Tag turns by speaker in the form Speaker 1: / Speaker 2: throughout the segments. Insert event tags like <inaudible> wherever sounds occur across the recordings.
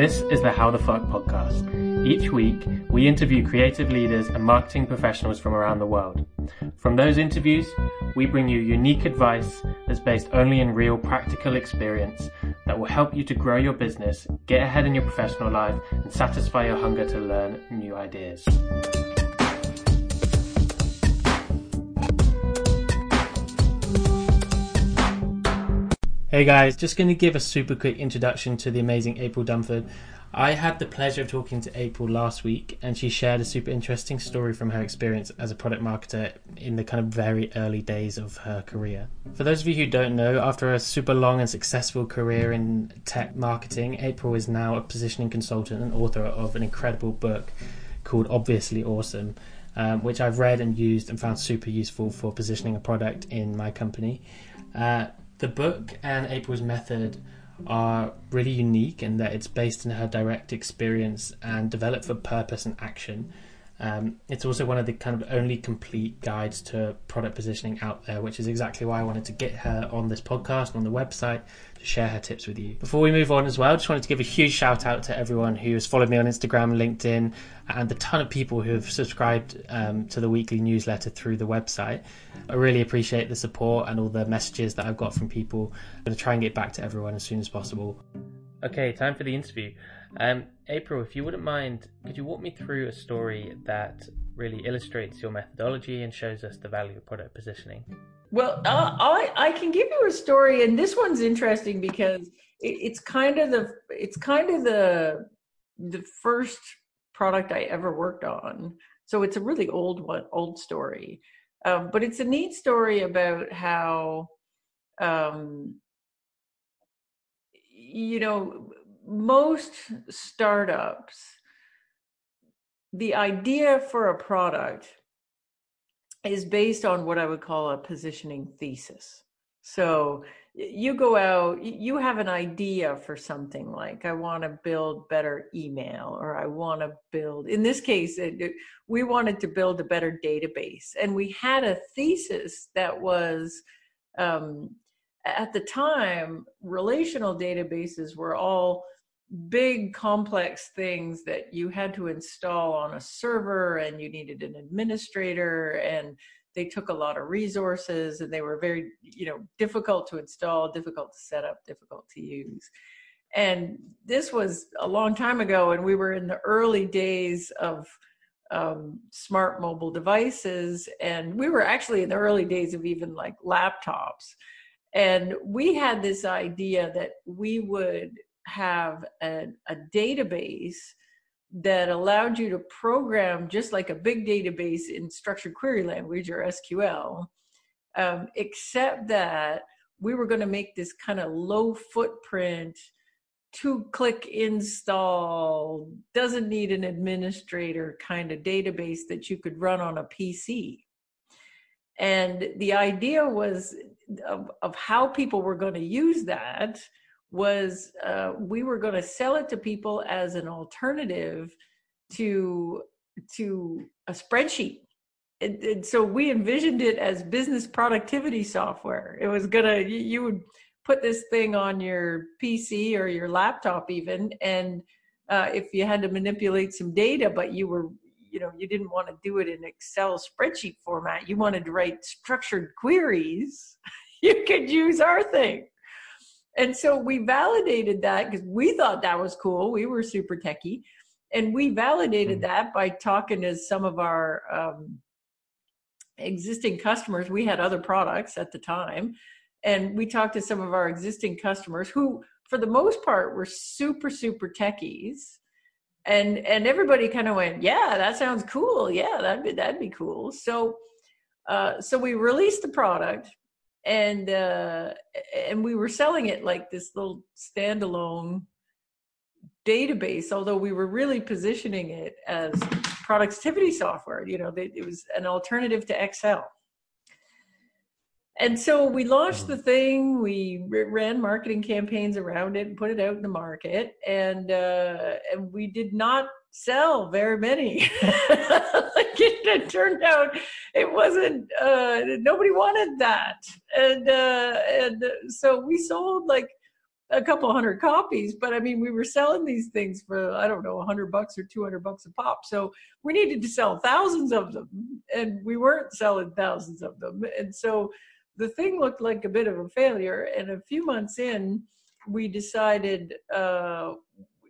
Speaker 1: This is the How the Fuck podcast. Each week, we interview creative leaders and marketing professionals from around the world. From those interviews, we bring you unique advice that's based only in real practical experience that will help you to grow your business, get ahead in your professional life, and satisfy your hunger to learn new ideas. Hey guys, just going to give a super quick introduction to the amazing April Dunford. I had the pleasure of talking to April last week, and she shared a super interesting story from her experience as a product marketer in the kind of very early days of her career. For those of you who don't know, after a super long and successful career in tech marketing, April is now a positioning consultant and author of an incredible book called Obviously Awesome. Um, which I've read and used and found super useful for positioning a product in my company. Uh, the book and April's method are really unique in that it's based in her direct experience and developed for purpose and action. Um, it's also one of the kind of only complete guides to product positioning out there, which is exactly why I wanted to get her on this podcast and on the website share her tips with you. Before we move on as well, just wanted to give a huge shout out to everyone who has followed me on Instagram, LinkedIn, and the ton of people who have subscribed um, to the weekly newsletter through the website. I really appreciate the support and all the messages that I've got from people. I'm going to try and get back to everyone as soon as possible. Okay, time for the interview. Um, April, if you wouldn't mind, could you walk me through a story that really illustrates your methodology and shows us the value of product positioning?
Speaker 2: Well, uh, I I can give you a story, and this one's interesting because it, it's kind of the it's kind of the the first product I ever worked on. So it's a really old one, old story, um, but it's a neat story about how, um, you know, most startups, the idea for a product is based on what I would call a positioning thesis. So you go out, you have an idea for something like, I want to build better email, or I want to build, in this case, it, we wanted to build a better database. And we had a thesis that was, um, at the time, relational databases were all big complex things that you had to install on a server and you needed an administrator and they took a lot of resources and they were very you know difficult to install difficult to set up difficult to use. And this was a long time ago and we were in the early days of um, smart mobile devices and we were actually in the early days of even like laptops. And we had this idea that we would have a, a database that allowed you to program just like a big database in structured query language or SQL, um, except that we were going to make this kind of low footprint, two click install, doesn't need an administrator kind of database that you could run on a PC. And the idea was of, of how people were going to use that was uh, we were going to sell it to people as an alternative to to a spreadsheet. And, and, so we envisioned it as business productivity software. It was gonna you would put this thing on your pc or your laptop even and uh, if you had to manipulate some data but you were you know you didn't want to do it in excel spreadsheet format. You wanted to write structured queries. <laughs> You could use our thing and so we validated that because we thought that was cool. We were super techie. And we validated mm-hmm. that by talking to some of our um, existing customers. We had other products at the time. And we talked to some of our existing customers who, for the most part, were super, super techies. And and everybody kind of went, yeah, that sounds cool. Yeah, that'd be that'd be cool. So uh, so we released the product and uh, and we were selling it like this little standalone database although we were really positioning it as productivity software you know it was an alternative to excel and so we launched the mm-hmm. thing we ran marketing campaigns around it and put it out in the market and uh, and we did not sell very many. <laughs> like it, it, turned out it wasn't uh, nobody wanted that, and uh, and so we sold like a couple hundred copies, but I mean, we were selling these things for, I don't know, 100 bucks or 200 bucks a pop. So we needed to sell thousands of them, and we weren't selling thousands of them. And so the thing looked like a bit of a failure. And a few months in, we decided, uh,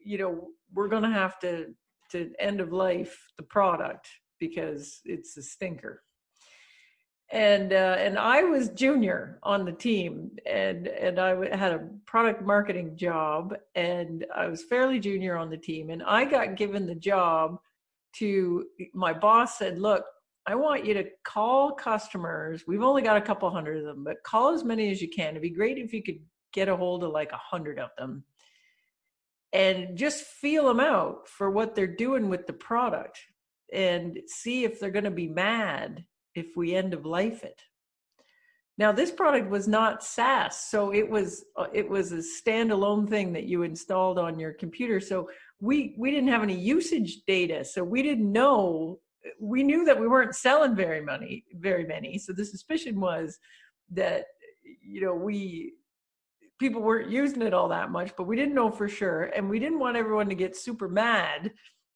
Speaker 2: you know, we're going to have to to end of life the product because it's a stinker and uh, and I was junior on the team, and and I had a product marketing job, and I was fairly junior on the team, and I got given the job to. My boss said, "Look, I want you to call customers. We've only got a couple hundred of them, but call as many as you can. It'd be great if you could get a hold of like a hundred of them." And just feel them out for what they're doing with the product and see if they're going to be mad if we end of life it. Now this product was not SaaS, so it was uh, it was a standalone thing that you installed on your computer. So we we didn't have any usage data, so we didn't know. We knew that we weren't selling very many, very many. So the suspicion was that you know we people weren't using it all that much, but we didn't know for sure, and we didn't want everyone to get super mad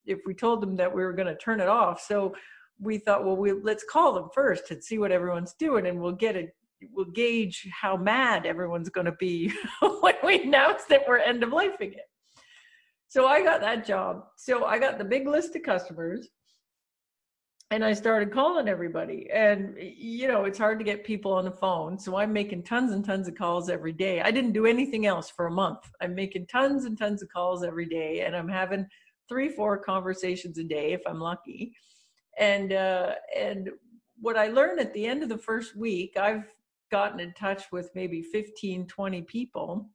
Speaker 2: if we told them that we were going to turn it off. So we thought, well, we let's call them first and see what everyone's doing, and we'll get a we'll gauge how mad everyone's going to be <laughs> when we announce that we're end of lifing it. So I got that job. So I got the big list of customers and I started calling everybody. And, you know, it's hard to get people on the phone. So I'm making tons and tons of calls every day. I didn't do anything else for a month. I'm making tons and tons of calls every day. And I'm having three, four conversations a day if I'm lucky and uh, and what I learned at the end of the first week, I've gotten in touch with maybe 15, 20 people,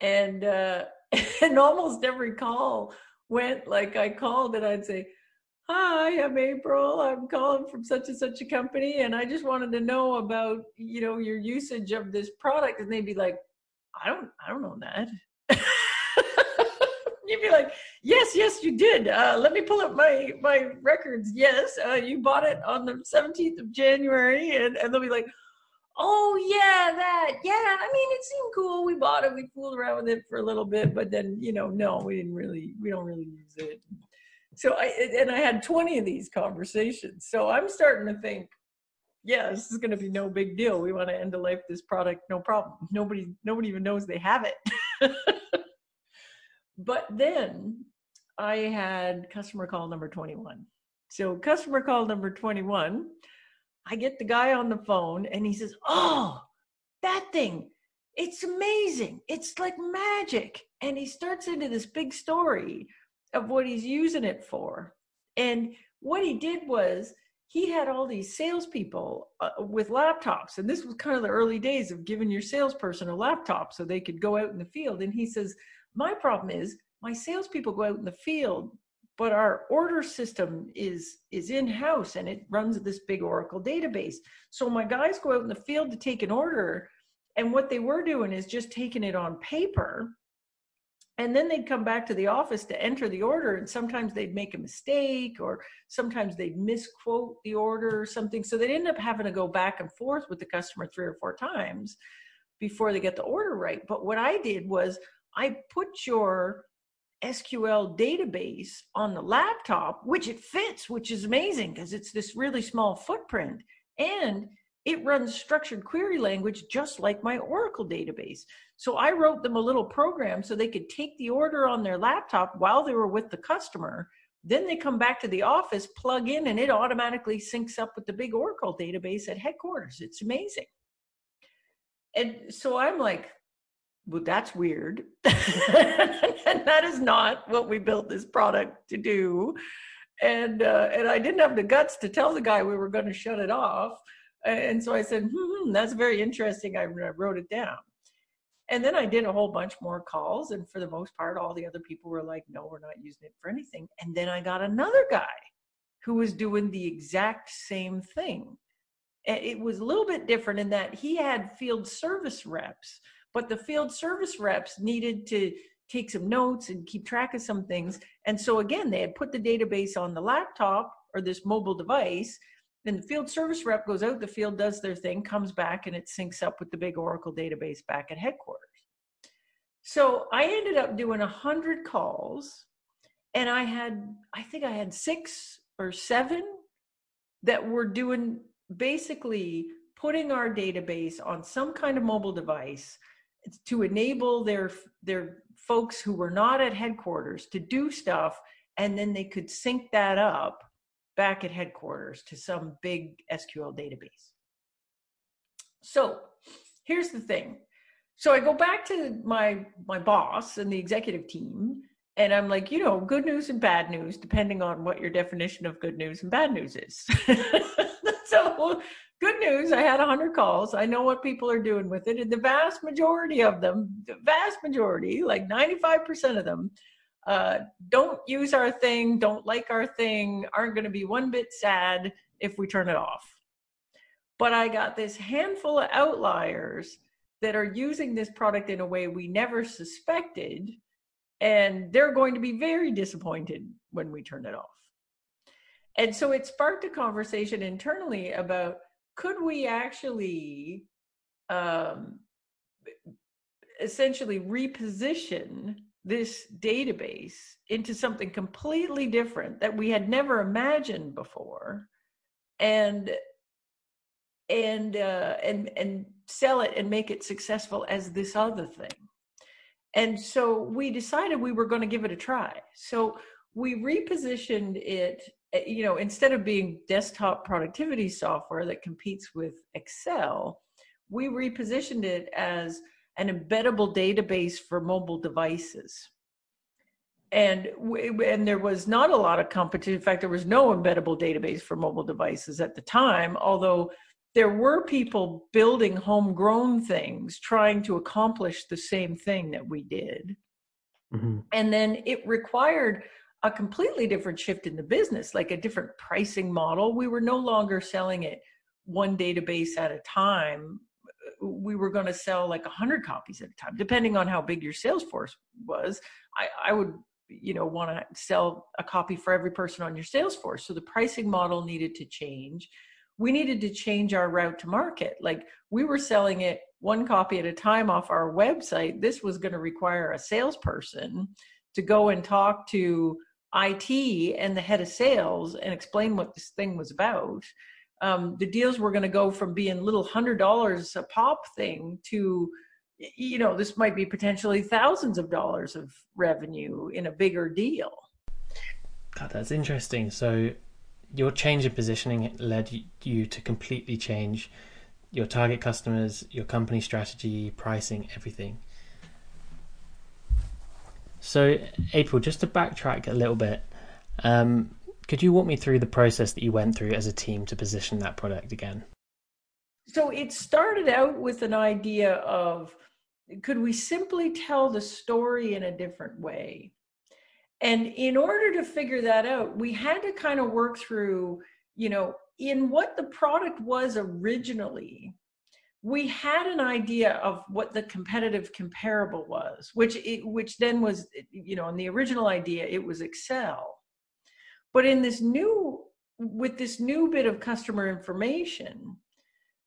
Speaker 2: and uh, <laughs> and almost every call went like I called and I'd say, "Hi, I'm April. I'm calling from such and such a company, and I just wanted to know about you know your usage of this product." And they'd be like, "I don't, I don't know that." <laughs> you'd be like, yes, yes, you did. Uh, let me pull up my my records. Yes, uh, you bought it on the 17th of January, and and they'll be like, oh yeah, that yeah. I mean, it seemed cool. We bought it. We fooled around with it for a little bit, but then you know, no, we didn't really. We don't really use it. So I and I had 20 of these conversations. So I'm starting to think yeah, this is going to be no big deal. We want to end of life this product, no problem. Nobody, nobody even knows they have it. <laughs> But then I had customer call number 21. So, customer call number 21, I get the guy on the phone and he says, Oh, that thing, it's amazing. It's like magic. And he starts into this big story of what he's using it for. And what he did was he had all these salespeople uh, with laptops. And this was kind of the early days of giving your salesperson a laptop so they could go out in the field. And he says, my problem is my salespeople go out in the field, but our order system is is in house and it runs this big Oracle database. So my guys go out in the field to take an order, and what they were doing is just taking it on paper. And then they'd come back to the office to enter the order, and sometimes they'd make a mistake, or sometimes they'd misquote the order or something. So they'd end up having to go back and forth with the customer three or four times before they get the order right. But what I did was I put your SQL database on the laptop, which it fits, which is amazing because it's this really small footprint. And it runs structured query language just like my Oracle database. So I wrote them a little program so they could take the order on their laptop while they were with the customer. Then they come back to the office, plug in, and it automatically syncs up with the big Oracle database at headquarters. It's amazing. And so I'm like, well, that's weird. <laughs> and that is not what we built this product to do. And uh, and I didn't have the guts to tell the guy we were going to shut it off. And so I said, hmm, hmm that's very interesting. I, I wrote it down. And then I did a whole bunch more calls. And for the most part, all the other people were like, no, we're not using it for anything. And then I got another guy who was doing the exact same thing. It was a little bit different in that he had field service reps but the field service reps needed to take some notes and keep track of some things. And so again, they had put the database on the laptop or this mobile device. Then the field service rep goes out, the field does their thing, comes back, and it syncs up with the big Oracle database back at headquarters. So I ended up doing a hundred calls, and I had, I think I had six or seven that were doing basically putting our database on some kind of mobile device to enable their their folks who were not at headquarters to do stuff and then they could sync that up back at headquarters to some big SQL database. So here's the thing. So I go back to my my boss and the executive team and I'm like, you know, good news and bad news depending on what your definition of good news and bad news is. <laughs> so good news, I had 100 calls. I know what people are doing with it and the vast majority of them, the vast majority, like 95% of them uh, don't use our thing, don't like our thing, aren't going to be one bit sad if we turn it off. But I got this handful of outliers that are using this product in a way we never suspected, and they're going to be very disappointed when we turn it off. And so it sparked a conversation internally about could we actually um, essentially reposition this database into something completely different that we had never imagined before and and uh, and and sell it and make it successful as this other thing. And so we decided we were going to give it a try. So we repositioned it eh, you know instead of being desktop productivity software that competes with excel we repositioned it as an embeddable database for mobile devices. And and there was not a lot of competition. In fact, there was no embeddable database for mobile devices at the time, although there were people building homegrown things trying to accomplish the same thing that we did. Mm-hmm. And then it required a completely different shift in the business, like a different pricing model. We were no longer selling it one database at a time we were going to sell like 100 copies at a time. Depending on how big your sales force was i, I would you know want to sell a copy for every person on your sales force. So the pricing model needed to change. We needed to change our route to market. Like we were selling it one copy at a time off our website. This was going to require a salesperson to go and talk to IT and the head of sales and explain what this thing was about um, the deals were going to go from being little hundred dollars a pop thing to you know this might be potentially thousands of dollars of revenue in a bigger deal.
Speaker 1: God that's interesting. So your change in positioning led you to completely change your target customers your company strategy pricing everything. So april just to backtrack a little bit um, could you walk me through the process that you went through as a team to position that product again?
Speaker 2: So it started out with an idea of could we simply tell the story in a different way? And in order to figure that out, we had to kind of work through, you know, in what the product was originally, we had an idea of what the competitive comparable was, which it, which then was, you know, in the original idea, it was Excel. But in this new, with this new bit of customer information,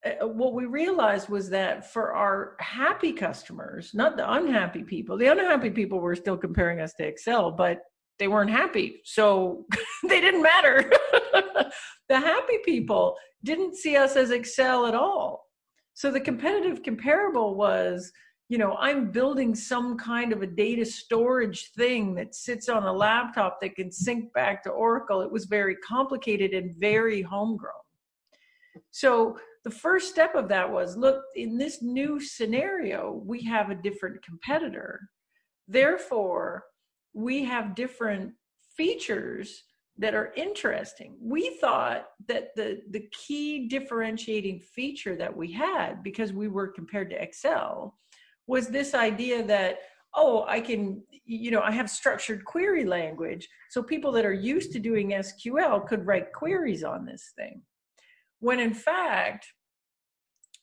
Speaker 2: uh, what we realized was that for our happy customers, not the unhappy people, the unhappy people were still comparing us to Excel, but they weren't happy. So <laughs> they didn't matter. <laughs> the happy people didn't see us as Excel at all. So the competitive comparable was you know i'm building some kind of a data storage thing that sits on a laptop that can sync back to oracle. It was very complicated and very homegrown. So the first step of that was look in this new scenario we have a different competitor. Therefore we have different features that are interesting. We thought that the the key differentiating feature that we had because we were compared to Excel was this idea that oh i can you know i have structured query language so people that are used to doing sql could write queries on this thing. When in fact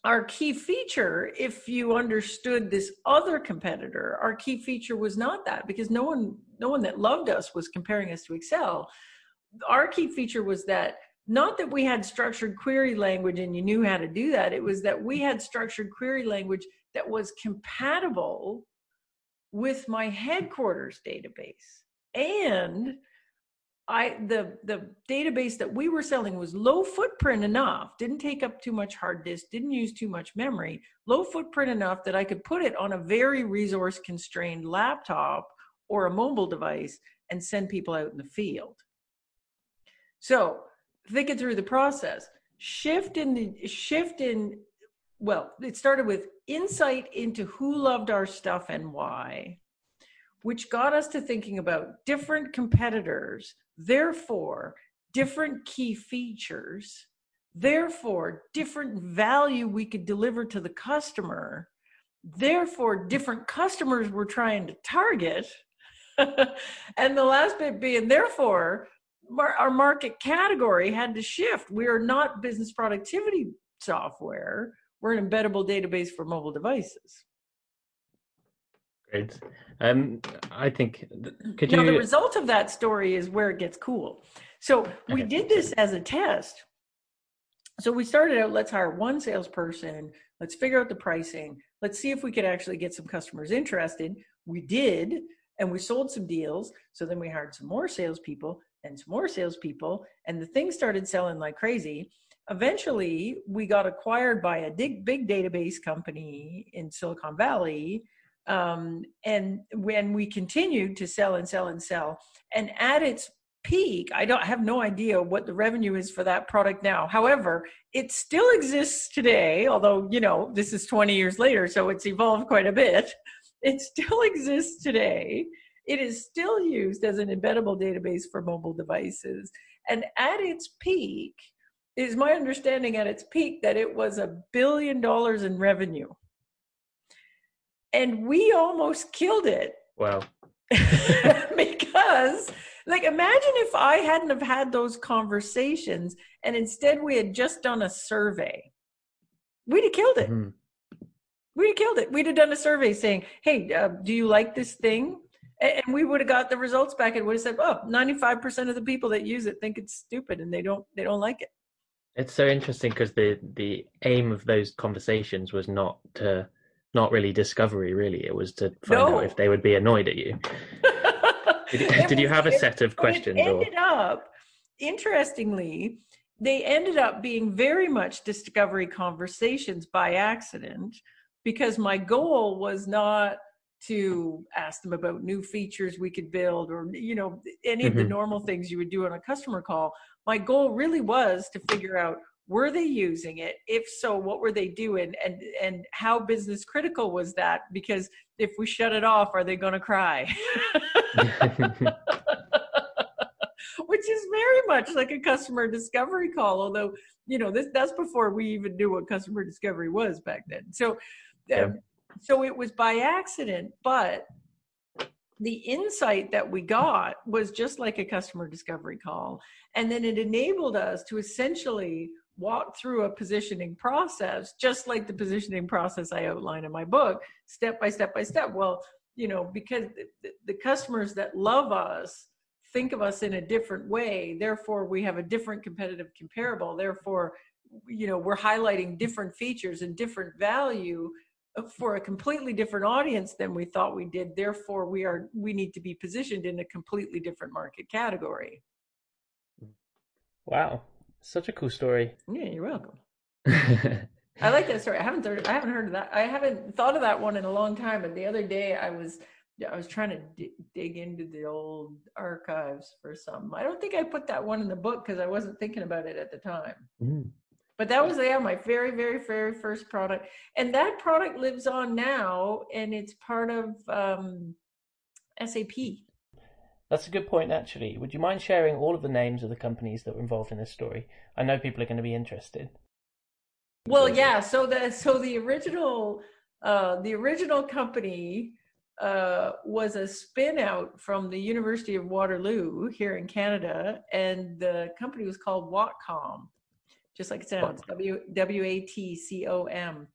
Speaker 2: our key feature if you understood this other competitor our key feature was not that because no one no one that loved us was comparing us to excel. Our key feature was that not that we had structured query language and you knew how to do that it was that we had structured query language that was compatible with my headquarters database and I the the database that we were selling was low footprint enough, didn't take up too much hard disk, didn't use too much memory, low footprint enough that I could put it on a very resource constrained laptop or a mobile device and send people out in the field. So thinking through the process, shift in the shift in well, it started with insight into who loved our stuff and why, which got us to thinking about different competitors Therefore, different key features, therefore, different value we could deliver to the customer, therefore, different customers we're trying to target. <laughs> and the last bit being, therefore, our market category had to shift. We are not business productivity software, we're an embeddable database for mobile devices.
Speaker 1: Great. Um, I think.
Speaker 2: Could you? Now, the result of that story is where it gets cool. So we did this as a test. So we started out. Let's hire one salesperson. Let's figure out the pricing. Let's see if we could actually get some customers interested. We did, and we sold some deals. So then we hired some more salespeople and some more salespeople, and the thing started selling like crazy. Eventually, we got acquired by a big, big database company in Silicon Valley um, and when we continued to sell and sell and sell, and at its peak, I don't I have no idea what the revenue is for that product now. However, it still exists today, although you know this is 20 years later, so it's evolved quite a bit. It still <laughs> exists today. It is still used as an embeddable database for mobile devices. And at its peak, is my understanding at its peak that it was a billion dollars in revenue and we almost killed it.
Speaker 1: Wow. <laughs>
Speaker 2: because like imagine if I hadn't have had those conversations and instead we had just done a survey. We'd have killed it. Mm-hmm. We'd have killed it. We'd have done a survey saying, "Hey, uh, do you like this thing?" And we would have got the results back and would have said, "Oh, 95% of the people that use it think it's stupid and they don't they don't like it."
Speaker 1: It's so interesting because the the aim of those conversations was not to not really discovery really it was to find no. out if they would be annoyed at you <laughs> did, did you have a set of questions
Speaker 2: it ended or? up interestingly they ended up being very much discovery conversations by accident because my goal was not to ask them about new features we could build or you know any of mm-hmm. the normal things you would do on a customer call. My goal really was to figure out were they using it? If so what were they doing? And and how business critical was that? Because if we shut it off are they going to cry? <laughs> <laughs> Which is very much like a customer discovery call although you know this that's before we even knew what customer discovery was back then. So yeah. um, so it was by accident but the insight that we got was just like a customer discovery call and then it enabled us to essentially walk through a positioning process, just like the positioning process I outline in my book, step by step by step. Well, you know, because the, customers that love us think of us in a different way, therefore we have a different competitive comparable. Therefore, you know, we're highlighting different features and different value for a completely different audience than we thought we did therefore we are we need to be positioned in a completely different market category
Speaker 1: wow such a cool story.
Speaker 2: Yeah, you're welcome. <laughs> I like that story. I haven't heard. I haven't heard of that. I haven't thought of that one in a long time. And the other day, I was I was trying to d- dig into the old archives for some. I don't think I put that one in the book because I wasn't thinking about it at the time. Mm. But that was yeah my very very very first product, and that product lives on now, and it's part of um, SAP.
Speaker 1: That's a good point, actually. Would you mind sharing all of the names of the companies that were involved in this story? I know people are going to be interested.
Speaker 2: Well, yeah. So the so the original uh, the original company uh, was a spin out from the University of Waterloo here in Canada, and the company was called Watcom, just like it sounds W W A T C O M.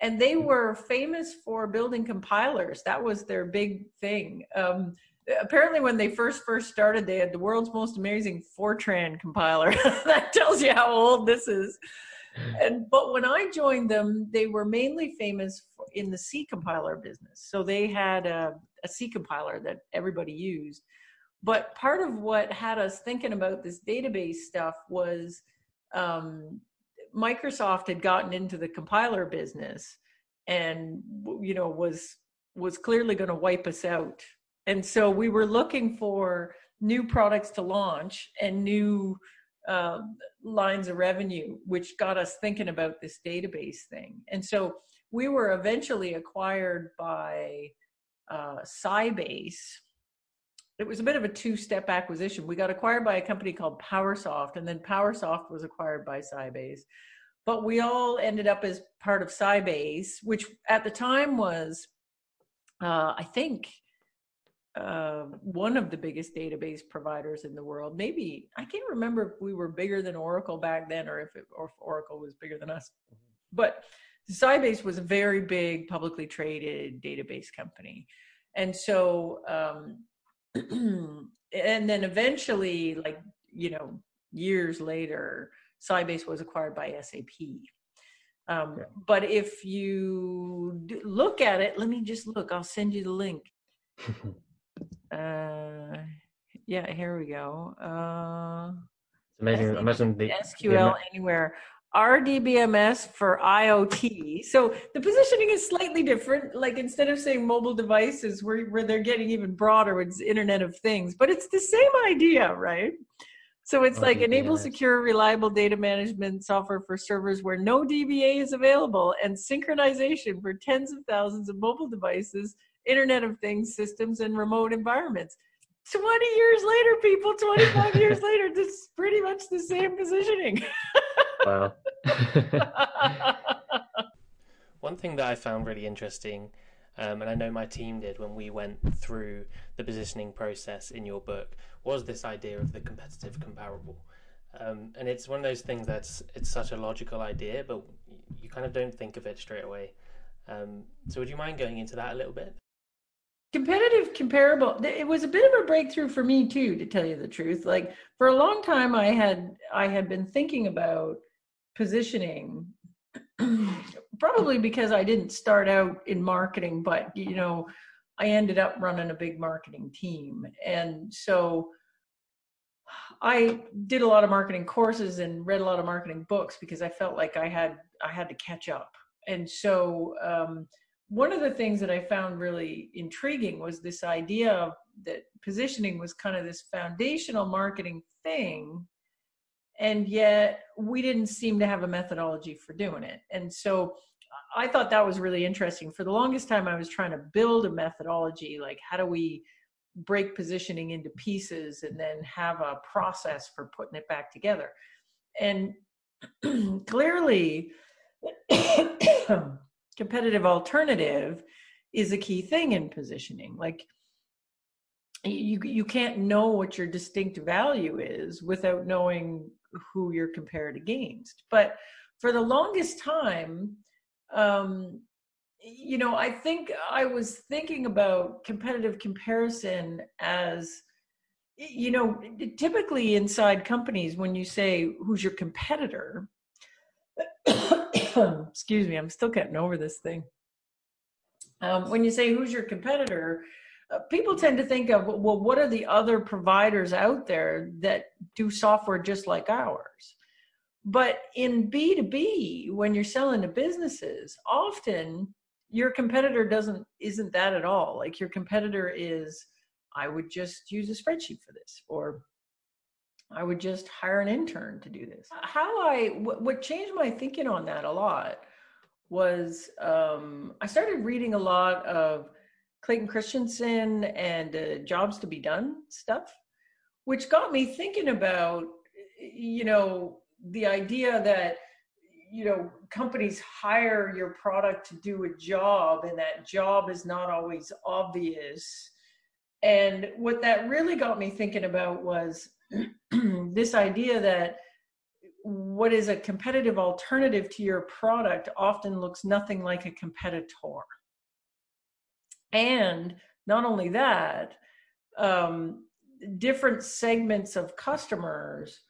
Speaker 2: And they were famous for building compilers. That was their big thing. Um, apparently when they first first started they had the world's most amazing fortran compiler <laughs> that tells you how old this is and but when i joined them they were mainly famous in the c compiler business so they had a, a C compiler that everybody used. But part of what had us thinking about this database stuff was um, Microsoft had gotten into the compiler business and you know was was clearly going to wipe us out. And so we were looking for new products to launch and new uh, lines of revenue, which got us thinking about this database thing. And so we were eventually acquired by uh, Sybase. It was a bit of a two-step acquisition. We got acquired by a company called PowerSoft, and then PowerSoft was acquired by Sybase. But we all ended up as part of Sybase, which at the time was, uh, I think, uh, one of the biggest database providers in the world. Maybe I can't remember if we were bigger than Oracle back then, or if, it, or if Oracle was bigger than us. But Sybase was a very big publicly traded database company, and so um, <clears throat> and then eventually, like you know, years later, Sybase was acquired by SAP. Um, yeah. But if you look at it, let me just look. I'll send you the link. <laughs> uh, yeah, here we go. Uh,
Speaker 1: it's amazing. Imagine the
Speaker 2: SQL anywhere. RDBMS for IoT. So the positioning is slightly different. Like instead of saying mobile devices, where, where they're getting even broader, it's Internet of Things, but it's the same idea, right? So it's like enable secure, reliable data management software for servers where no DBA is available and synchronization for tens of thousands of mobile devices, Internet of Things systems, and remote environments. 20 years later, people, 25 years <laughs> later, this is pretty much the same positioning. <laughs>
Speaker 1: wow. <laughs> One thing that I found really interesting, um, and I know my team did when we went through the positioning process in your book, was this idea of the competitive comparable. Um, and it's one of those things that's it's such a logical idea, but you kind of don't think of it straight away. Um, so, would you mind going into that a little bit?
Speaker 2: competitive comparable it was a bit of a breakthrough for me too to tell you the truth like for a long time i had i had been thinking about positioning probably because i didn't start out in marketing but you know i ended up running a big marketing team. And so i did a lot of marketing courses and read a lot of marketing books because i felt like i had i had to catch up. And so um, one of the things that I found really intriguing was this idea that positioning was kind of this foundational marketing thing and yet we didn't seem to have a methodology for doing it. And so i thought that was really interesting. For the longest time i was trying to build a methodology like how do we break positioning into pieces and then have a process for putting it back together? And <clears throat> clearly <coughs> competitive alternative is a key thing in positioning. Like you you can't know what your distinct value is without knowing who you're compared against. But for the longest time um you know i think i was thinking about competitive comparison as you know typically inside companies when you say who's your competitor? <coughs> Excuse me, I'm still getting over this thing. Um, when you say who's your competitor, uh, people tend to think of, well, what are the other providers out there that do software just like ours? But in B2B, when you're selling to businesses, often your competitor doesn't isn't that at all. Like your competitor is, I would just use a spreadsheet for this, or I would just hire an intern to do this. How I, what changed my thinking on that a lot was um, I started reading a lot of Clayton Christensen and uh, Jobs to Be Done stuff, which got me thinking about, you know, the idea that, you know, companies hire your product to do a job and that job is not always obvious. And what that really got me thinking about was <clears throat> this idea that what is a competitive alternative to your product often looks nothing like a competitor. And not only that, um, different segments of customers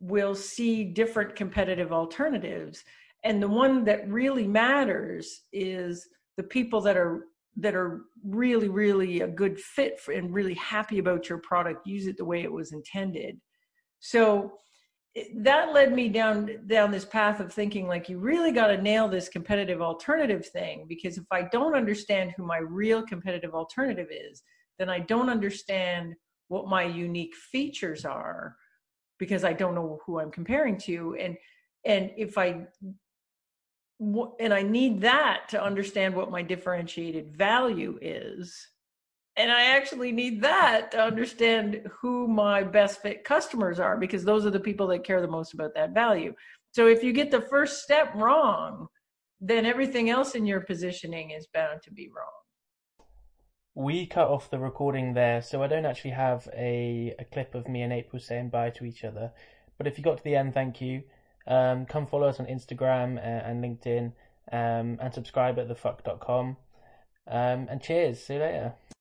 Speaker 2: will see different competitive alternatives. And the one that really matters is the people that are that are really, really a good fit for, and really happy about your product use it the way it was intended. So that led me down down this path of thinking like you really got to nail this competitive alternative thing because if I don't understand who my real competitive alternative is, then I don't understand what my unique features are because I don't know who I'm comparing to and and if I and I need that to understand what my differentiated value is. And I actually need that to understand who my best fit customers are because those are the people that care the most about that value. So if you get the first step wrong, then everything else in your positioning is bound to be wrong.
Speaker 1: We cut off the recording there, so I don't actually have a, a clip of me and April saying bye to each other. But if you got to the end, thank you. Um, come follow us on Instagram uh, and LinkedIn um, and subscribe at thefuck.com. Um, and cheers. See you later.